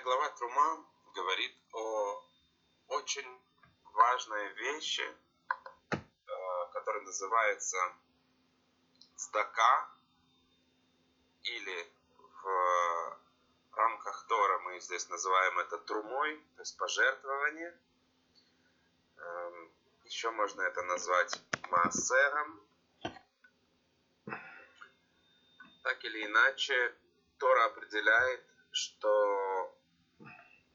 Седьмая глава Трума говорит о очень важной вещи, э, которая называется цдака, или в рамках Тора мы здесь называем это трумой, то есть пожертвование. Эм, Еще можно это назвать маасером. Так или иначе, Тора определяет, что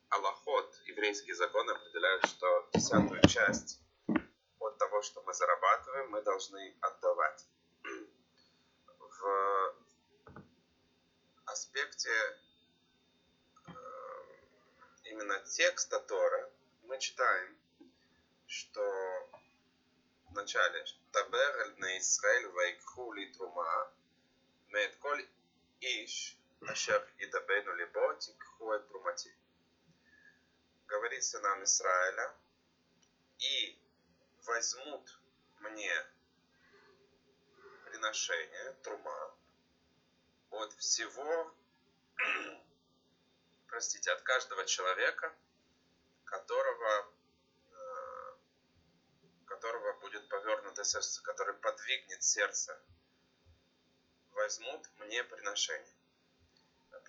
Аллахот, еврейский закон, определяют, что десятую часть от того, что мы зарабатываем, мы должны отдавать. В аспекте э, именно текста Тора мы читаем, что в начале Табер на Исраэль вайкху ли трума мет коль иш ашер идабейну либо тикху эт трумати. Говорит сынам Израиля, и возьмут мне приношение, трума, от всего, простите, от каждого человека, которого, э, которого будет повернуто сердце, который подвигнет сердце, возьмут мне приношение.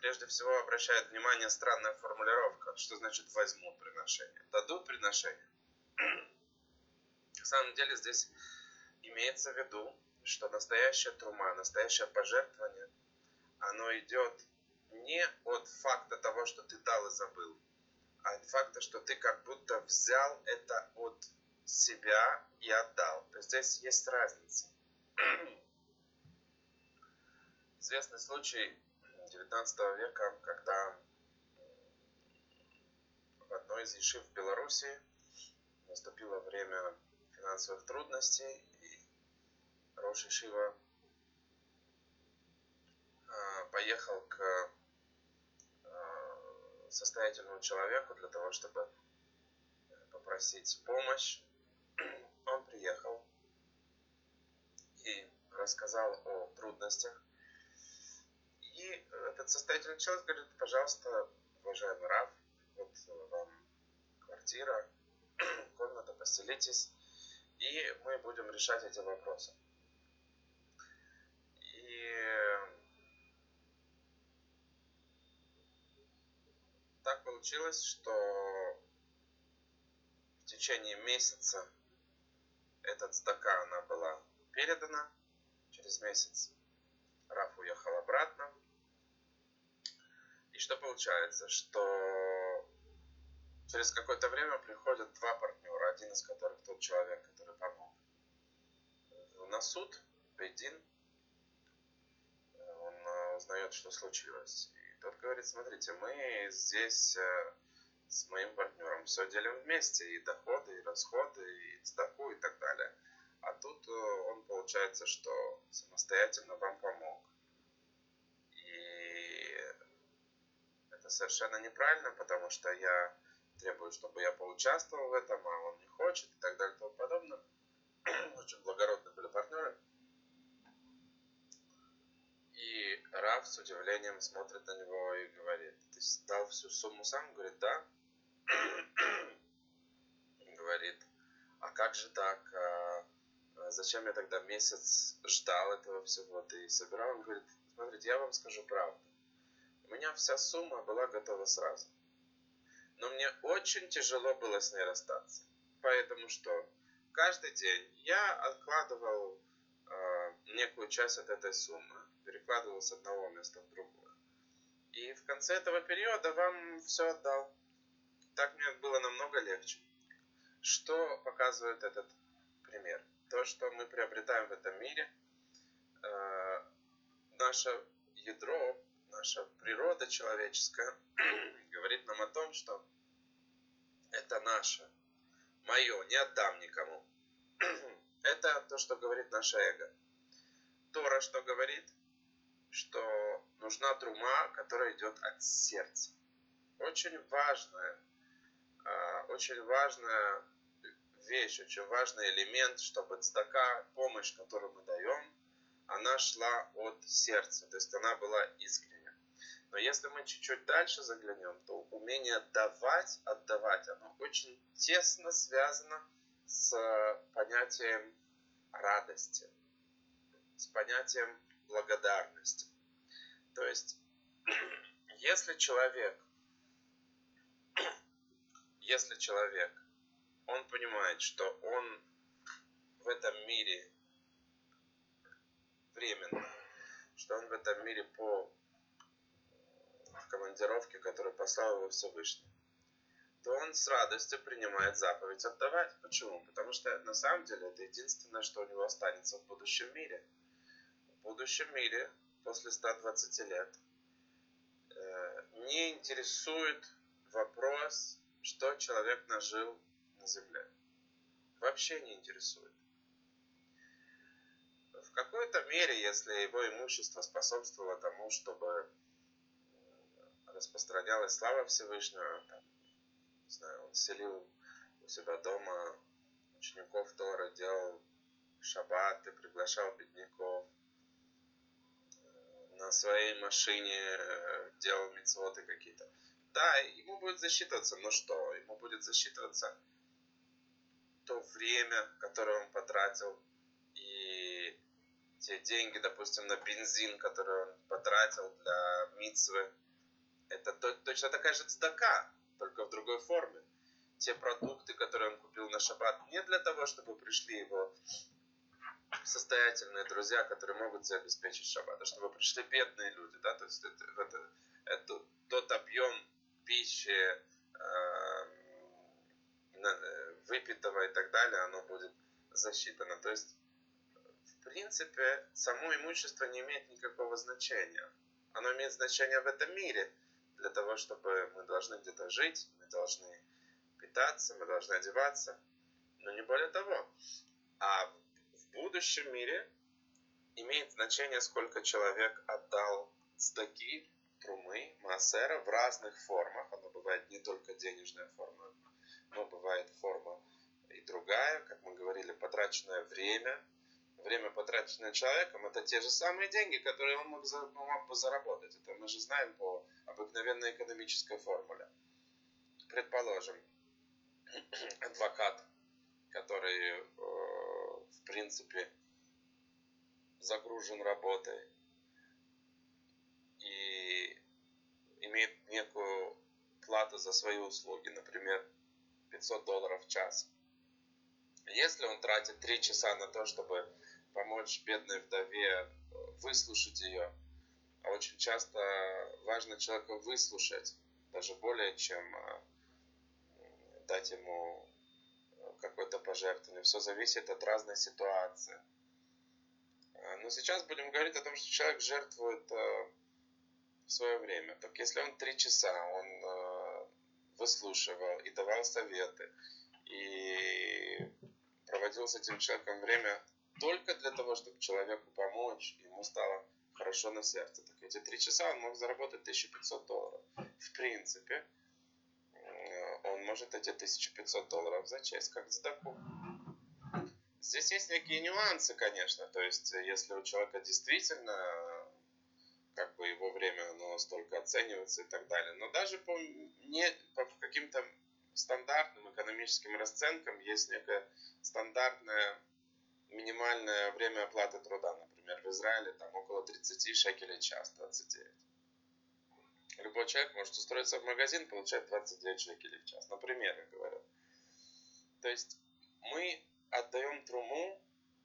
Прежде всего обращает внимание странная формулировка. Что значит возьмут приношение? Дадут приношение. На самом деле здесь имеется в виду, что настоящая трума, настоящее пожертвование – оно идет не от факта того, что ты дал и забыл, а от факта, что ты как будто взял это от себя и отдал. То есть здесь есть разница. Известный случай 19 века, когда в одной из ешив в Беларуси наступило время финансовых трудностей, и Рош Ишива поехал к э, состоятельному человеку для того, чтобы попросить помощь. Он приехал и рассказал о трудностях. И этот состоятельный человек говорит, пожалуйста, уважаемый Раф, вот вам квартира, комната, поселитесь, и мы будем решать эти вопросы. так получилось, что в течение месяца этот стака она была передана. Через месяц Раф уехал обратно. И что получается? Что через какое-то время приходят два партнера, один из которых тот человек, который помог. На суд, Бейдин, он э, узнает, что случилось. Тот говорит, смотрите, мы здесь э, с моим партнером все делим вместе, и доходы, и расходы, и стаку, и так далее. А тут э, он получается, что самостоятельно вам помог. И это совершенно неправильно, потому что я требую, чтобы я поучаствовал в этом, а он не хочет, и так далее, и тому подобное. Очень благородные были партнеры. И Раф с удивлением смотрит на него и говорит, ты дал всю сумму сам? Говорит, да. говорит, а как же так? А, а зачем я тогда месяц ждал этого всего? Ты собирал? Он говорит, смотрите, я вам скажу правду. У меня вся сумма была готова сразу. Но мне очень тяжело было с ней расстаться. Поэтому что? Каждый день я откладывал э, некую часть от этой суммы перекладывал с одного места в другое. И в конце этого периода вам все отдал. Так мне было намного легче. Что показывает этот пример? То, что мы приобретаем в этом мире, э, наше ядро, наша природа человеческая говорит нам о том, что это наше, мое, не отдам никому. это то, что говорит наше эго. Тора что говорит? что нужна трума, которая идет от сердца. Очень важная, а, очень важная вещь, очень важный элемент, чтобы цдака, помощь, которую мы даем, она шла от сердца, то есть она была искренняя. Но если мы чуть-чуть дальше заглянем, то умение давать, отдавать, оно очень тесно связано с понятием радости, с понятием благодарности. То есть, если человек, если человек, он понимает, что он в этом мире временно, что он в этом мире по командировке, которую послал его Всевышний, то он с радостью принимает заповедь отдавать. Почему? Потому что на самом деле это единственное, что у него останется в будущем мире. В будущем мире, после 120 лет, э, не интересует вопрос, что человек нажил на земле. Вообще не интересует какой-то мере, если его имущество способствовало тому, чтобы распространялась слава Всевышнего, там, не знаю, он селил у себя дома учеников Тора, делал шаббаты, приглашал бедняков, на своей машине э, делал мецвоты какие-то. Да, ему будет засчитываться, но что? Ему будет засчитываться то время, которое он потратил, и те деньги, допустим, на бензин, который он потратил для митцвы, это точно такая же цдака, только в другой форме. Те продукты, которые он купил на шаббат, не для того, чтобы пришли его состоятельные друзья, которые могут себе обеспечить шаббат, а чтобы пришли бедные люди, да, то есть это, это, это тот объем пищи, э, выпитого и так далее, оно будет засчитано. То есть принципе, само имущество не имеет никакого значения. Оно имеет значение в этом мире, для того, чтобы мы должны где-то жить, мы должны питаться, мы должны одеваться, но не более того. А в будущем мире имеет значение, сколько человек отдал цдаки, трумы, массера в разных формах. Оно бывает не только денежная форма, но бывает форма и другая, как мы говорили, потраченное время – время, потраченное человеком, это те же самые деньги, которые он мог, мог бы заработать. Это мы же знаем по обыкновенной экономической формуле. Предположим, адвокат, который, э, в принципе, загружен работой и имеет некую плату за свои услуги, например, 500 долларов в час. Если он тратит 3 часа на то, чтобы помочь бедной вдове э, выслушать ее. А очень часто важно человека выслушать, даже более чем э, дать ему э, какое-то пожертвование. Все зависит от разной ситуации. Но сейчас будем говорить о том, что человек жертвует свое время. Так если он три часа, он выслушивал и давал советы, и проводил с этим человеком время только для того, чтобы человеку помочь, ему стало хорошо на сердце. Так эти три часа он мог заработать 1500 долларов. В принципе, э, он может эти 1500 долларов зачесть как сдаку. Здесь есть некие нюансы, конечно. То есть, если у человека действительно как бы его время оно столько оценивается и так далее. Но даже по, не, по каким-то стандартным экономическим расценкам есть некая стандартная минимальное время оплаты труда, например, в Израиле там около 30 шекелей час, 29. Любой человек может устроиться в магазин, получать 29 шекелей в час, например, я говорю. То есть мы отдаем труму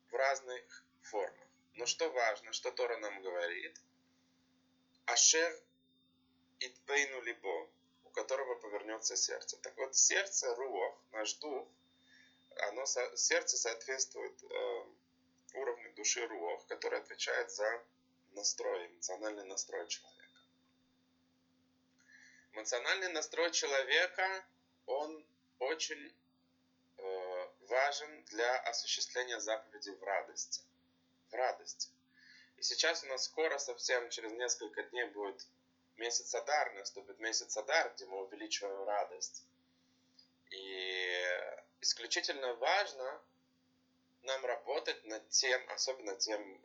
в разных формах. Но что важно, что Тора нам говорит, Ашер Итбейну Либо, у которого повернется сердце. Так вот, сердце, рух, наш дух, оно, сердце соответствует э, уровню души рух, который отвечает за настрой, эмоциональный настрой человека. Эмоциональный настрой человека, он очень э, важен для осуществления заповедей в радости. В радости. И сейчас у нас скоро, совсем через несколько дней будет месяц Адар, наступит месяц Адар, где мы увеличиваем радость. И исключительно важно нам работать над тем, особенно тем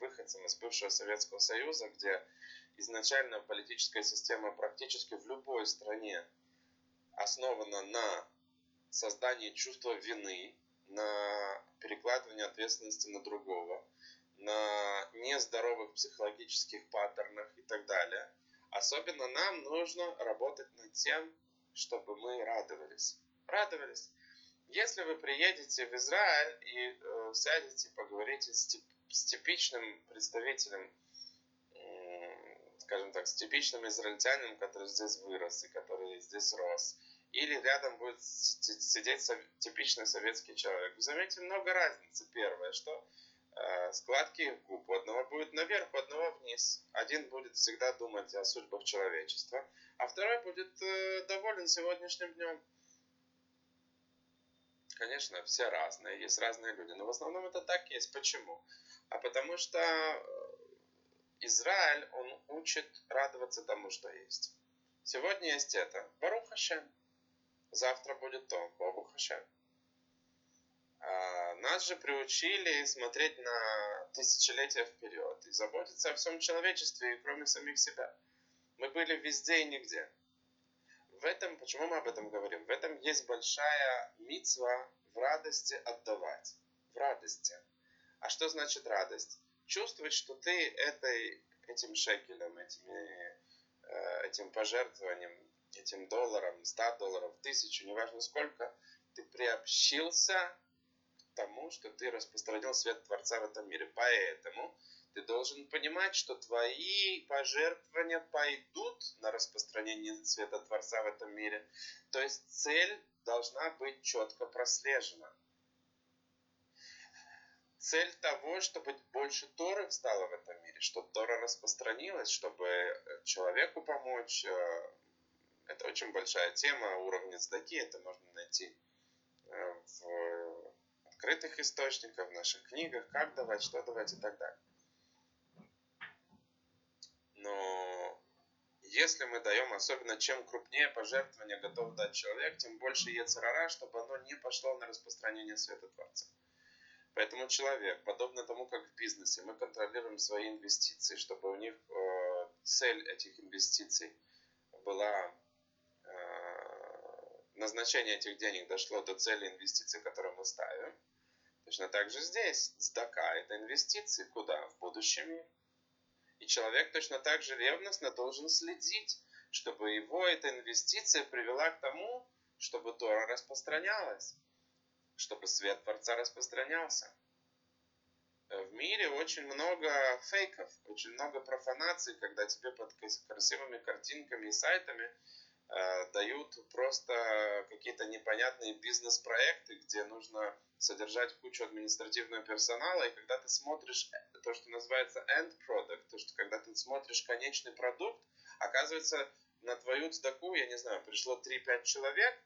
выходцам из бывшего Советского Союза, где изначально политическая система практически в любой стране основана на создании чувства вины, на перекладывании ответственности на другого, на нездоровых психологических паттернах и так далее. Особенно нам нужно работать над тем, чтобы мы радовались. Радовались. Если вы приедете в Израиль и э, сядете, поговорите с, тип, с типичным представителем, э, скажем так, с типичным израильтянином, который здесь вырос и который здесь рос, или рядом будет сидеть типичный советский человек, вы заметите много разницы. Первое, что э, складки губ у одного будет наверх, у одного вниз. Один будет всегда думать о судьбах человечества, а второй будет э, доволен сегодняшним днем. Конечно, все разные, есть разные люди, но в основном это так есть. Почему? А потому что э, Израиль, он учит радоваться тому, что есть. Сегодня есть это. Барух Хашем. Завтра будет то. Богу Хашем. А нас же приучили смотреть на тысячелетия вперед и заботиться о всем человечестве, кроме самих себя. Мы были везде и нигде этом, почему мы об этом говорим? В этом есть большая мицва в радости отдавать. В радости. А что значит радость? Чувствовать, что ты этой, этим шекелем, этими, э, этим пожертвованием, этим долларом, 100 долларов, тысячу, неважно сколько, ты приобщился к тому, что ты распространил свет Творца в этом мире. Поэтому ты должен понимать, что твои пожертвования пойдут на распространение света Творца в этом мире. То есть цель должна быть четко прослежена. Цель того, чтобы больше Торы стало в этом мире, чтобы Тора распространилась, чтобы человеку помочь. Э, это очень большая тема, уровня цдаки, это можно найти э, в открытых источниках, в наших книгах, как давать, что давать и так далее. Но если мы даем, особенно чем крупнее пожертвование готов дать человек, тем больше ецарара, чтобы оно не пошло на распространение света Творца. Поэтому человек, подобно тому, как в бизнесе, мы контролируем свои инвестиции, чтобы у них э, цель этих инвестиций была э, назначение этих денег дошло до цели инвестиций, которые мы ставим. Точно так же здесь. Сдака – это инвестиции куда? В будущий мир. И человек точно так же ревностно должен следить, чтобы его эта инвестиция привела к тому, чтобы Тора распространялась, чтобы свет Творца распространялся. В мире очень много фейков, очень много профанаций, когда тебе под красивыми картинками и сайтами э, дают просто какие-то непонятные бизнес-проекты, где нужно содержать кучу административного персонала, и когда ты смотришь то, что называется end product, то, что когда ты смотришь конечный продукт, оказывается, на твою цдаку, я не знаю, пришло 3-5 человек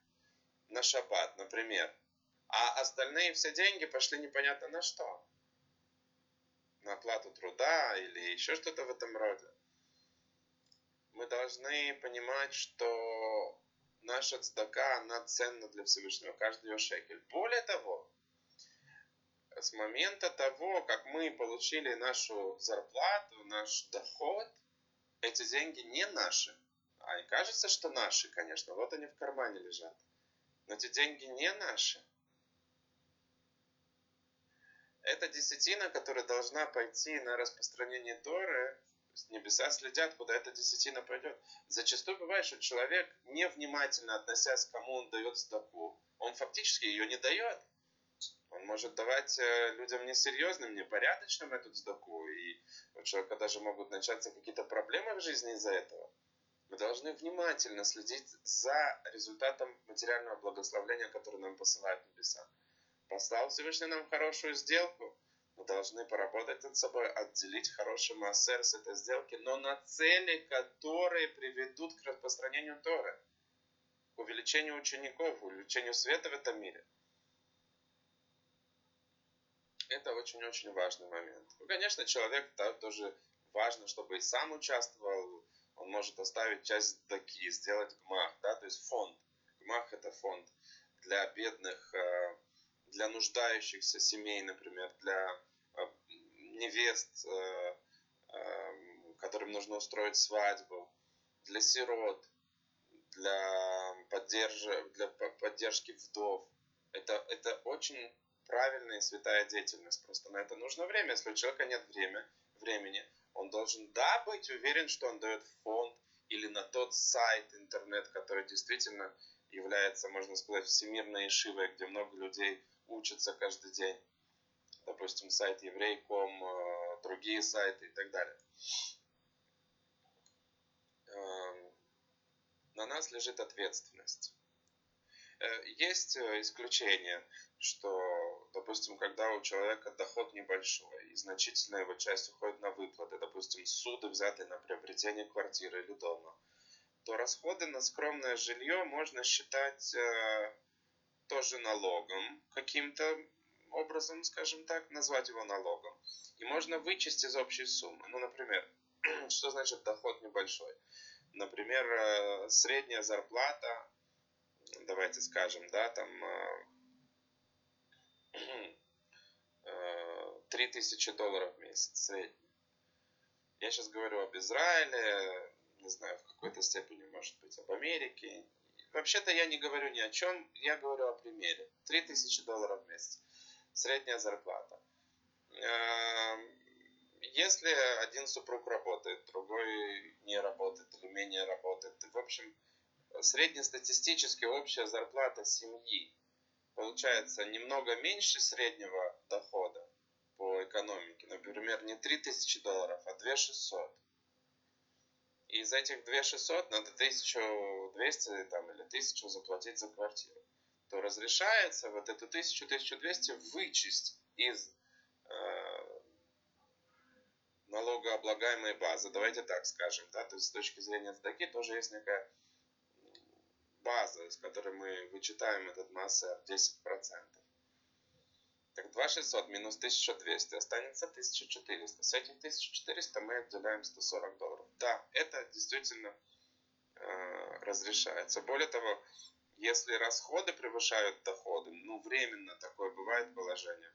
на шаббат, например, а остальные все деньги пошли непонятно на что. На оплату труда или еще что-то в этом роде. Мы должны понимать, что наша цдака, она ценна для Всевышнего, каждый ее шекель. Более того, с момента того, как мы получили нашу зарплату, наш доход, эти деньги не наши. А и кажется, что наши, конечно, вот они в кармане лежат. Но эти деньги не наши. Это десятина, которая должна пойти на распространение Торы, небеса следят, куда эта десятина пойдет. Зачастую бывает, что человек, невнимательно относясь к кому он дает сдаку, он фактически ее не дает. Он может давать э, людям несерьезным, непорядочным эту сдаку, и у человека даже могут начаться какие-то проблемы в жизни из-за этого. Мы должны внимательно следить за результатом материального благословления, которое нам посылает небеса. Послал Всевышний нам хорошую сделку, должны поработать над собой, отделить хороший массер с этой сделки, но на цели, которые приведут к распространению Торы, к увеличению учеников, увеличению света в этом мире – это очень-очень важный момент. Ну, конечно, человек да, тоже важно, чтобы и сам участвовал. Он может оставить часть даки, сделать гмах, да, то есть фонд. Гмах это фонд для бедных, э, для нуждающихся семей, например, для, невест, э, э, которым нужно устроить свадьбу, для сирот, для, поддерж... для поддержки вдов. Это, это очень правильная и святая деятельность. Просто на это нужно время. Если у человека нет время, времени, он должен, да, быть уверен, что он дает фонд или на тот сайт интернет, который действительно является, можно сказать, всемирной ишивой, где много людей учатся каждый день. Допустим, сайт еврей.ком, э, другие сайты и так далее. Эм, на нас лежит ответственность. Э, есть э, исключения, что, допустим, когда у человека доход небольшой, и значительная его часть уходит на выплаты, допустим, суды, взятые на приобретение квартиры или дома, то расходы на скромное жилье можно считать тоже налогом каким-то образом, скажем так, назвать его налогом. И можно вычесть из общей суммы. Ну, например, что значит доход небольшой? Например, э, средняя зарплата, давайте скажем, да, там 3000 э, долларов в месяц средний. Я сейчас говорю об Израиле, не знаю, в какой-то степени, может быть, об Америке. Вообще-то я не говорю ни о чем, я говорю о примере. 3000 долларов в месяц. Средняя зарплата. Эм, если один супруг работает, другой не работает или менее работает, в общем, среднестатистически общая зарплата семьи получается немного меньше среднего дохода по экономике. Например, не 3000 долларов, а 2600. И из этих 2600 надо 1200 там, или 1000 заплатить за квартиру. То разрешается вот эту 1000-1200 вычесть из э, налогооблагаемой базы. Давайте так скажем. Да? То есть с точки зрения стаки тоже есть некая база, из которой мы вычитаем этот массер 10%. Так 2600 минус 1200 останется 1400. С этих 1400 мы отделяем 140 долларов. Да, это действительно э, разрешается. Более того, если расходы превышают доходы, ну временно такое бывает положение,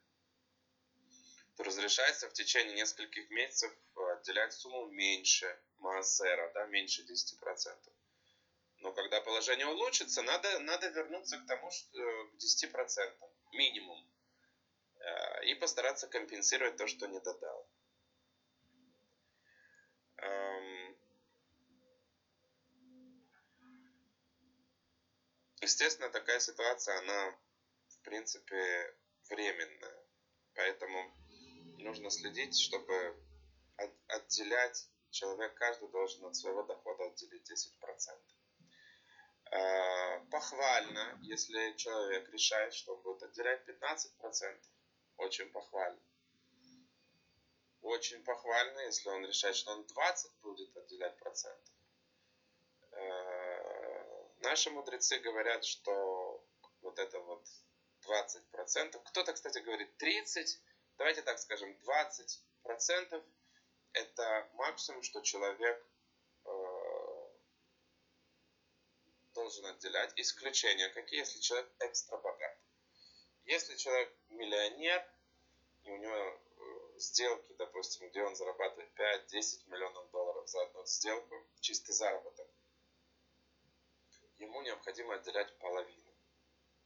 то разрешается в течение нескольких месяцев отделять сумму меньше массера, да, меньше 10%. Но когда положение улучшится, надо, надо вернуться к тому, что э, к 10% минимум. Э, и постараться компенсировать то, что не додал. Естественно, такая ситуация, она, в принципе, временная. Поэтому нужно следить, чтобы отделять, человек каждый должен от своего дохода отделить 10%. Э, похвально, если человек решает, что он будет отделять 15%. Очень похвально. Очень похвально, если он решает, что он 20 будет отделять процентов. Э, наши мудрецы говорят, что вот это вот 20 процентов, кто-то, кстати, говорит 30, давайте так скажем, 20 процентов это максимум, что человек должен отделять. Исключения какие, если человек экстра богат. Если человек миллионер, и у него э, сделки, допустим, где он зарабатывает 5-10 миллионов долларов за одну сделку, чистый заработок, ему необходимо отделять половину.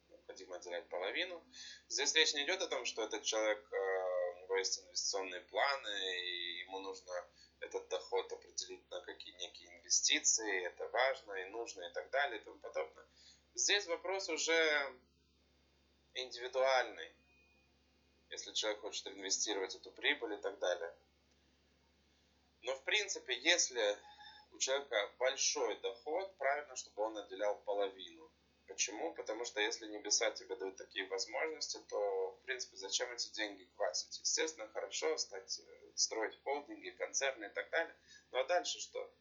Необходимо отделять половину. Здесь речь не идет о том, что этот человек, э, у него есть инвестиционные планы, и ему нужно этот доход определить на какие некие инвестиции, это важно и нужно и так далее и тому подобное. Здесь вопрос уже индивидуальный, если человек хочет инвестировать эту прибыль и так далее. Но в принципе, если у человека большой доход, правильно, чтобы он отделял половину. Почему? Потому что если небеса тебе дают такие возможности, то, в принципе, зачем эти деньги квасить? Естественно, хорошо стать э, строить холдинги, концерны и так далее. Ну а дальше что?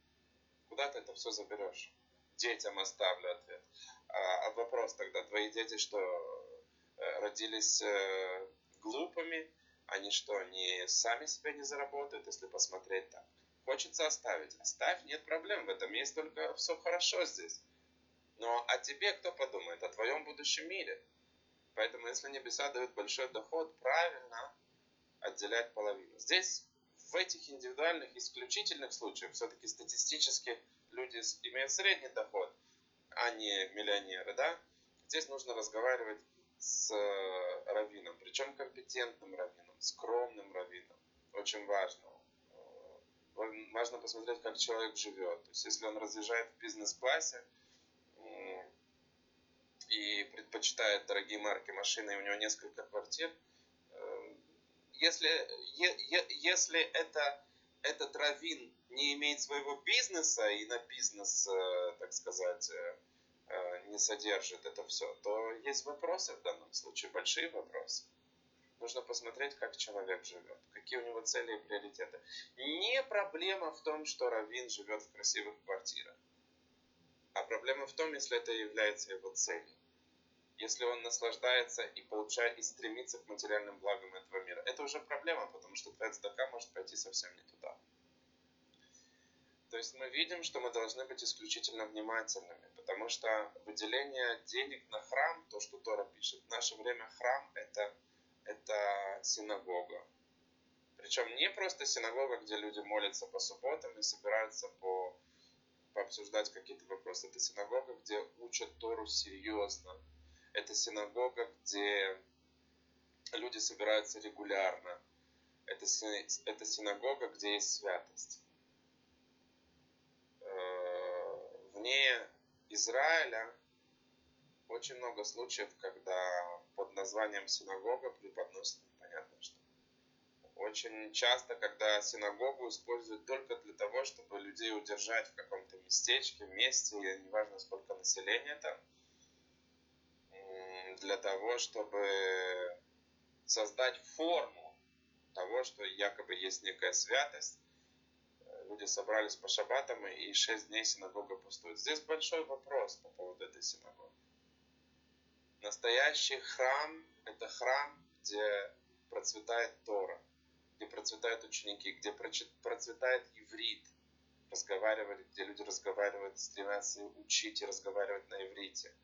Куда ты это все заберешь? Детям оставлю ответ. А, а вопрос тогда, твои дети что, э, родились э, глупыми? Они что, не сами себя не заработают, если посмотреть так? Хочется оставить. Оставь, нет проблем. В этом есть только все хорошо здесь. Но о тебе кто подумает? О твоем будущем мире. Поэтому, если небеса дают большой доход, правильно, отделять половину. Здесь в этих индивидуальных исключительных случаях все-таки статистически люди имеют средний доход, а не миллионеры, да? Здесь нужно разговаривать с э, раввином, причем компетентным раввином, скромным раввином. Очень важно. Э, важно посмотреть, как человек живет. То есть, если он разъезжает в бизнес-классе и предпочитает дорогие марки машины, и у него несколько квартир, э, если, если это, этот раввин не имеет своего бизнеса и на бизнес, так сказать, Э, не содержит это все, то есть вопросы в данном случае, большие вопросы. Нужно посмотреть, как человек живет, какие у него цели и приоритеты. Не проблема в том, что Равин живет в красивых квартирах, а проблема в том, если это является его целью. Если он наслаждается и получает и стремится к материальным благам этого мира. Это уже проблема, потому что твоя цдака может пойти совсем не туда. То есть мы видим, что мы должны быть исключительно внимательными, потому что выделение денег на храм, то, что Тора пишет, в наше время храм это, это синагога. Причем не просто синагога, где люди молятся по субботам и собираются по, пообсуждать какие-то вопросы. Это синагога, где учат Тору серьезно. Это синагога, где люди собираются регулярно. Это, это синагога, где есть святость. вне Израиля очень много случаев, когда под названием синагога преподносят непонятно что. Очень часто, когда синагогу используют только для того, чтобы людей удержать в каком-то местечке, месте, неважно сколько населения там, для того, чтобы создать форму того, что якобы есть некая святость, люди собрались по шаббатам, и шесть дней синагога пустует. Здесь большой вопрос по поводу этой синагоги. Настоящий храм – это храм, где процветает Тора, где процветают ученики, где процветает иврит, разговаривать, где люди разговаривают, стремятся учить и разговаривать на иврите,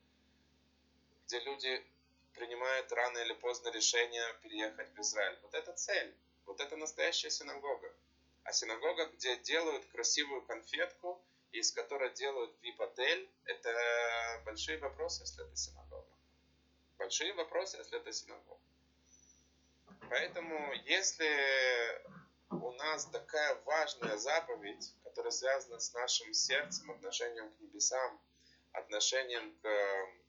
где люди принимают рано или поздно решение переехать в Израиль. Вот это цель, вот это настоящая синагога. А синагога, где делают красивую конфетку, из которой делают вип-отель, это большие вопросы, если это синагога. Большие вопросы, если это синагога. Поэтому, если у нас такая важная заповедь, которая связана с нашим сердцем, отношением к небесам, отношением к э,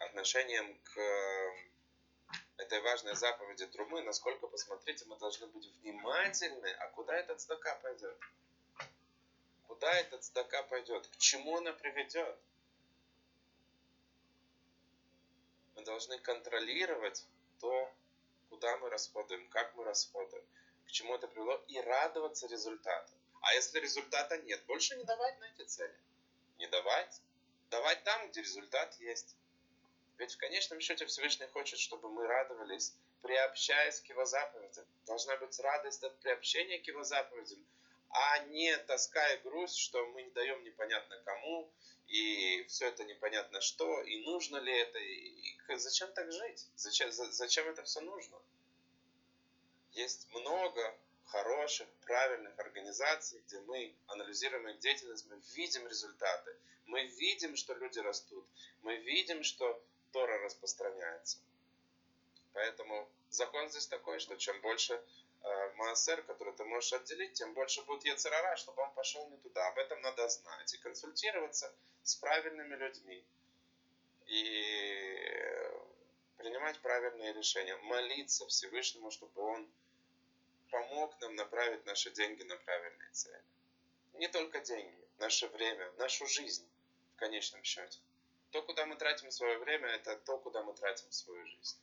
отношением к этой важной заповеди Трумы, насколько, посмотрите, мы должны быть внимательны, а куда этот цдака пойдет? Куда этот цдака пойдет? К чему она приведет? Мы должны контролировать то, куда мы расходуем, как мы расходуем, к чему это привело, и радоваться результату. А если результата нет, больше не давать на эти цели. Не давать. Давать там, где результат есть. Ведь в конечном счете Всевышний хочет, чтобы мы радовались, приобщаясь к Его заповедям. Должна быть радость от приобщения к Его заповедям, а не тоска и грусть, что мы не даем непонятно кому, и все это непонятно что, и нужно ли это, и зачем так жить, зачем, зачем это все нужно. Есть много хороших, правильных организаций, где мы анализируем их деятельность, мы видим результаты, мы видим, что люди растут, мы видим, что Тора распространяется. Поэтому закон здесь такой, что чем больше э, Маасер, который ты можешь отделить, тем больше будет Ецерара, чтобы он пошел не туда. Об этом надо знать и консультироваться с правильными людьми. И принимать правильные решения. Молиться Всевышнему, чтобы он помог нам направить наши деньги на правильные цели. Не только деньги, наше время, нашу жизнь в конечном счете. То, куда мы тратим свое время, это то, куда мы тратим свою жизнь.